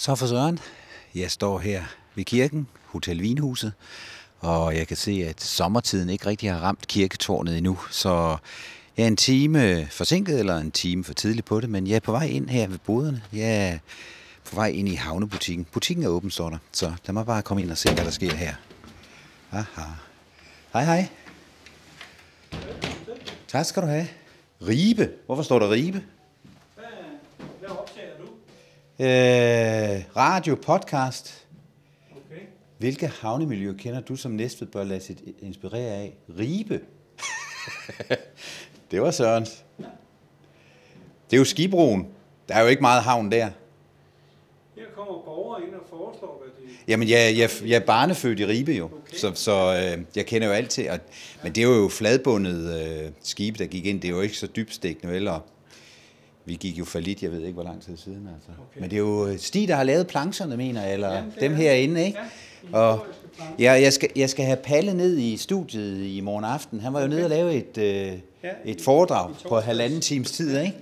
Så for Søren, jeg står her ved kirken, Hotel Vinhuset, og jeg kan se, at sommertiden ikke rigtig har ramt kirketårnet endnu, så jeg er en time forsinket, eller en time for tidligt på det, men jeg er på vej ind her ved boderne. Jeg er på vej ind i havnebutikken. Butikken er åben, står der, så lad mig bare komme ind og se, hvad der sker her. Aha. Hej, hej. Tak skal du have. Ribe. Hvorfor står der Ribe? Øh, radio, podcast. Okay. Hvilke havnemiljøer kender du som Næstved bør lade sig inspirere af? Ribe. det var Sørens. Det er jo skibroen. Der er jo ikke meget havn der. Her kommer borgere ind og foreslår, hvad de... Jamen, jeg, jeg, jeg er barnefødt i Ribe jo, Okay. så, så øh, jeg kender jo alt til. Og, men det er jo fladbundet øh, skibe, der gik ind. Det er jo ikke så dybstækkende, vel? Vi gik jo for lidt, jeg ved ikke, hvor lang tid siden. Altså. Okay. Men det er jo øh, Stig, der har lavet plancherne, mener jeg, eller Jamen, dem er- herinde, ikke? Ja, Og ja, jeg, skal, jeg skal have Palle ned i studiet i morgen aften. Han var jo nede og lave et, øh, Ja, et i- foredrag i på torsdags. halvanden times tid, ikke?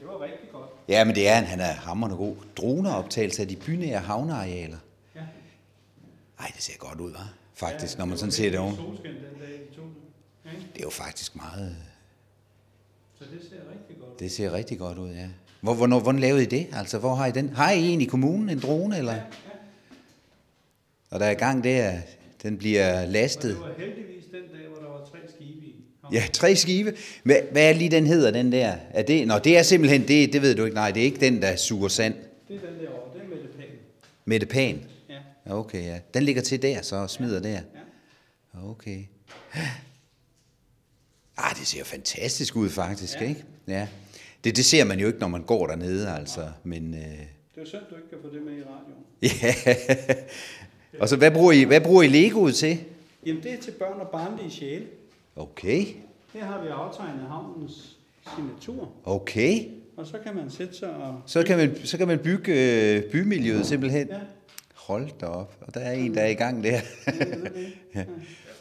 Det var rigtig godt. Ja, men det er han. Han er hammerende god. Droneoptagelse af de bynære havnearealer. Ja. Ej, det ser godt ud, hva'? Faktisk, når man sådan ser det oven. Det. Ja, er jo faktisk meget... så det ser rigtig godt ud. Det ser rigtig godt ud, ja. Hvor, hvornår, hvordan lavede I det? Altså, hvor har I den? Har I en i kommunen, en drone, eller? Og der er i gang der, den bliver Og lastet. det var heldigvis den dag, hvor der var tre skibe i. Ja, tre skibe. Hvad, hvad er lige den hedder, den der? Er det, nå, det er simpelthen, det, det ved du ikke. Nej, det er ikke den, der suger sand. Det er den der over. Det er med det pæne. Mette Pan. Ja. Ja, Okay, ja. Den ligger til der, så og smider der. Ja. Okay. Ah, det ser fantastisk ud faktisk, ja. ikke? Ja. Det, det ser man jo ikke, når man går dernede, altså. Men, øh, Det er synd, du ikke kan få det med i radioen. ja. Og så, hvad bruger I, hvad bruger I Legoet til? Jamen, det er til børn og barnlige sjæle. Okay, Her har vi aftegnet havnens signatur. okay. Og så kan man sætte sig og... Så kan man, så kan man bygge øh, bymiljøet simpelthen. Ja, Hold da op. Og der er en, der er i gang der. ja.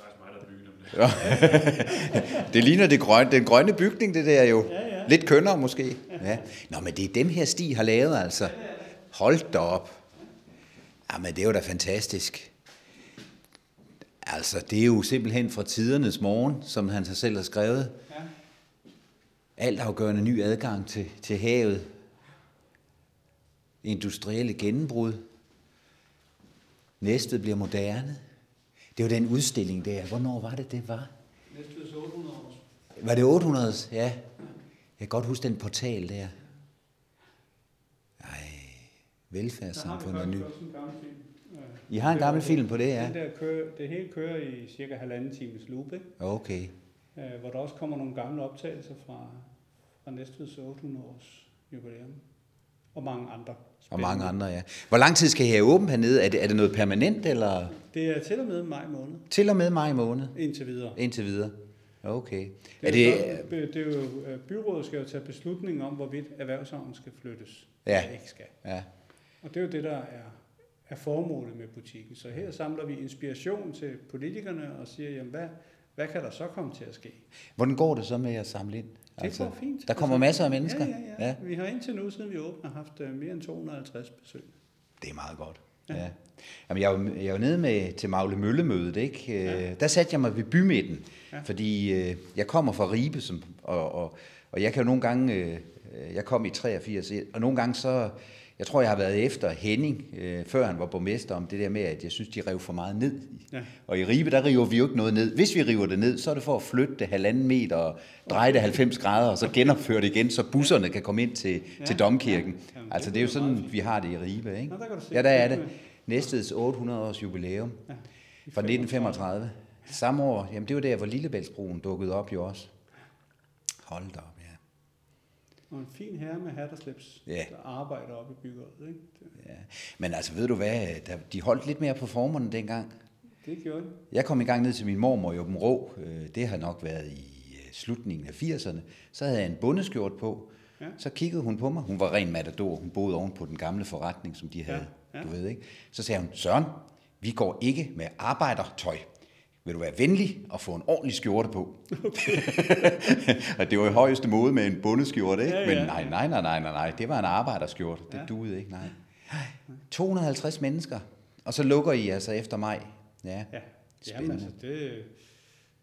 Det ligner det grønne, den grønne bygning, det der jo. Ja, ja. Lidt kønnere måske. Ja. Nå, men det er dem her, Stig har lavet, altså. Hold da op. Jamen, det er jo da fantastisk. Altså, det er jo simpelthen fra tidernes morgen, som han sig selv har skrevet. ja. Altafgørende ny adgang til, til havet. Industrielle gennembrud. Næstved bliver moderne. Det var den udstilling der. Hvornår var det, det var? Næstveds 800 år. Var det 800? Ja. Jeg kan godt huske den portal der. Ej, velfærdssamfundet er ny. faktisk også en gammel film. I har en gammel film på det, ja? Den der kører, det hele kører i cirka halvanden times loop, ikke? Okay. Øh, hvor der også kommer nogle gamle optagelser fra, fra Næstveds 800 års jubilæum. Og mange andre. Og mange andre, ja. Hvor lang tid skal I have åbent hernede? Er det, er det noget permanent, eller Det er til og med maj måned, til og med maj måned? indtil videre. Indtil videre. Okay. Det Er er, det, det, det er jo, øh, byrådet skal jo tage beslutning om, hvorvidt erhvervshavnen skal flyttes. Ja. Eller ikke skal. ja. Og det er jo det, der er, er formålet med butikken. Så her samler vi inspiration til politikerne og siger, jamen hvad, hvad kan der så komme til at ske? Hvordan går det så med at samle ind? Det går fint. Der kommer Altså, masser af mennesker? Ja, ja, ja, ja. Vi har indtil nu, siden vi åbner, haft øh, mere end 250 besøg. Det er meget godt. Ja. Ja. Jamen, jeg, var, jeg var nede med, til Magle Møllemødet, ikke? Ja. Der satte jeg mig ved bymidten, ja. fordi øh, jeg kommer fra Ribe, som, og, og, og jeg kan jo nogle gange, øh, jeg kom i 83, og nogle gange så, jeg tror, jeg har været efter Henning, øh, før han var borgmester, om det der med, at jeg synes, de rev for meget ned. Ja. Og i Ribe, der river vi jo ikke noget ned. Hvis vi river det ned, så er det for at flytte det halvanden meter og dreje det 90 grader, og så genopføre det igen, så busserne kan komme ind til, Ja. til domkirken. Ja. Jamen, altså, det er jo sådan, vi har det i Ribe, ikke? Nå, der. Ja, der er Det det. er- Næsteds 800 års jubilæum Ja. fra 1935. Samme år, jamen det var der, hvor Lillebæltsbroen dukkede op jo også. Hold da op. Og en fin herre med hat og slips, Ja. der arbejder oppe i byggeriet. Ikke? Det, ja. Men altså, ved du hvad, der, de holdt lidt mere på formerne dengang. det gjorde de. Jeg kom i gang ned til min mormor i Åben Rå. Øh, Det har nok været i øh, slutningen af 80'erne. Så havde jeg en bundeskjort på. Ja. Så kiggede hun på mig. Hun var ren matador. Hun boede oven på den gamle forretning, som de havde. Ja, ja. Du ved, ikke? Så sagde hun, Søren, vi går ikke med arbejdertøj. Vil du være venlig og få en ordentlig skjorte på? Okay. og det var i højeste mode med en bundeskjorte, ikke? Ja, Men ja, nej, ja. nej, nej, nej, nej, nej. Det var en arbejderskjorte. Det Ja. duede ikke, nej. 250 mennesker, og så lukker I altså efter mig. Ja, Ja, jamen Spændende. altså, det,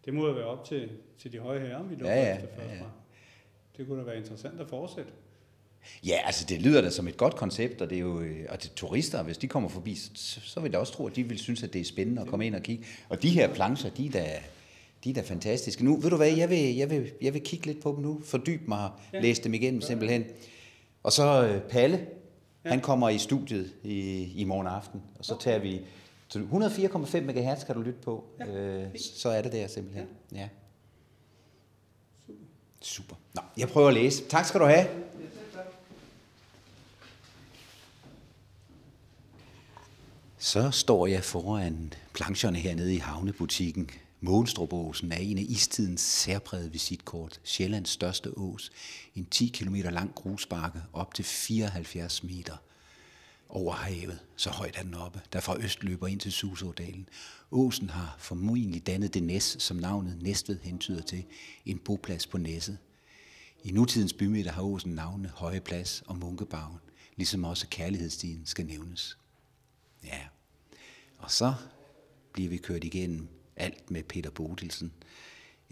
det må jo være op til, til de høje herrer, vi lukker Ja, ja, efter først. ja, ja. Ja, Det kunne da være interessant at fortsætte. Ja altså det lyder da som et godt koncept, og det er jo, øh, og til turister, hvis de kommer forbi, så, så vil jeg også tro, at de vil synes, at det er spændende at komme ind og kigge. Og de her plancher, de er da, de er da fantastiske. Nu, ved du hvad, jeg vil, jeg vil, jeg vil kigge lidt på dem nu, fordybe mig, ja. Ja. læse dem igennem simpelthen. Og så øh, Palle, ja. Ja. han kommer i studiet i, i morgen aften, og så tager vi så 104,5 MHz kan du lytte på. Ja, øh, så er det der simpelthen. Ja. Super. Nå, jeg prøver at læse. Tak skal du have. Så står jeg foran plancherne hernede i havnebutikken. Månstrupåsen er en af istidens særprægede visitkort. Sjællands største ås. En 10 km lang grusbakke op til 74 meter over havet. Så højt er den oppe, der fra øst løber ind til Susådalen. Åsen har formodentlig dannet det næs, som navnet Næstved hentyder til. En boplads på næsset. I nutidens bymidter har åsen navne Høje Plads og Munkebagen, ligesom også kærlighedsstien skal nævnes. Ja, og så bliver vi kørt igennem alt med Peter Bodilsen.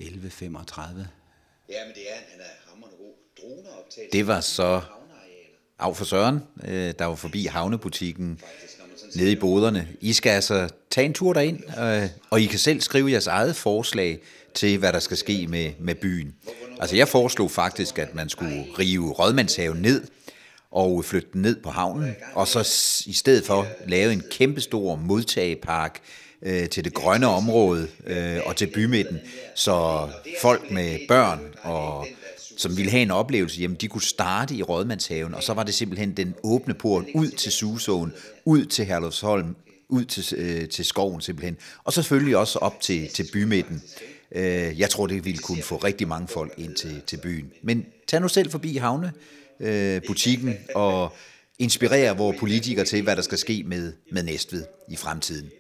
11.35. Ja, men det er, han er hammerende god. Droneoptagelse. Det var så af for Søren, øh, der var forbi havnebutikken nede i boderne. I skal altså tage en tur derind, øh, og I kan selv skrive jeres eget forslag til, hvad der skal ske med, med byen. Altså jeg foreslog faktisk, at man skulle rive Rådmandshaven ned og flytte den ned på havnen, og så i stedet for lave en kæmpestor modtagepark øh, til det grønne område øh, og til bymidten, så folk med børn og som ville have en oplevelse, jamen de kunne starte i Rådmandshaven, og så var det simpelthen den åbne port ud til Susåen, ud til Herlufsholm, ud til, øh, til skoven simpelthen, og selvfølgelig også op til, til bymidten. Øh, jeg tror, det ville kunne få rigtig mange folk ind til, til byen. Men tag nu selv forbi havne, øh, butikken, og inspirere vores politikere til, hvad der skal ske med, med Næstved i fremtiden.